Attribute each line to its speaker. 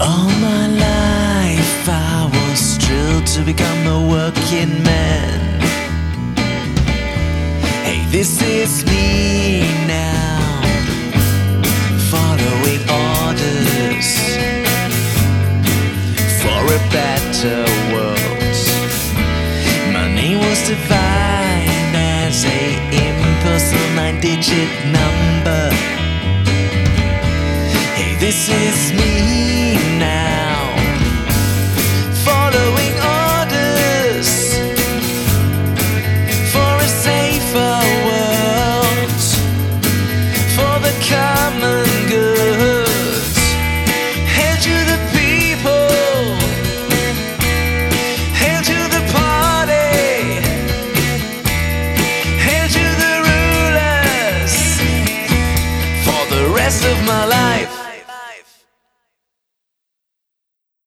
Speaker 1: All my life I was drilled to become a working man. Hey, this is me now, following orders for a better world. My name was defined as a impersonal nine-digit number. Hey, this is me rest of my life.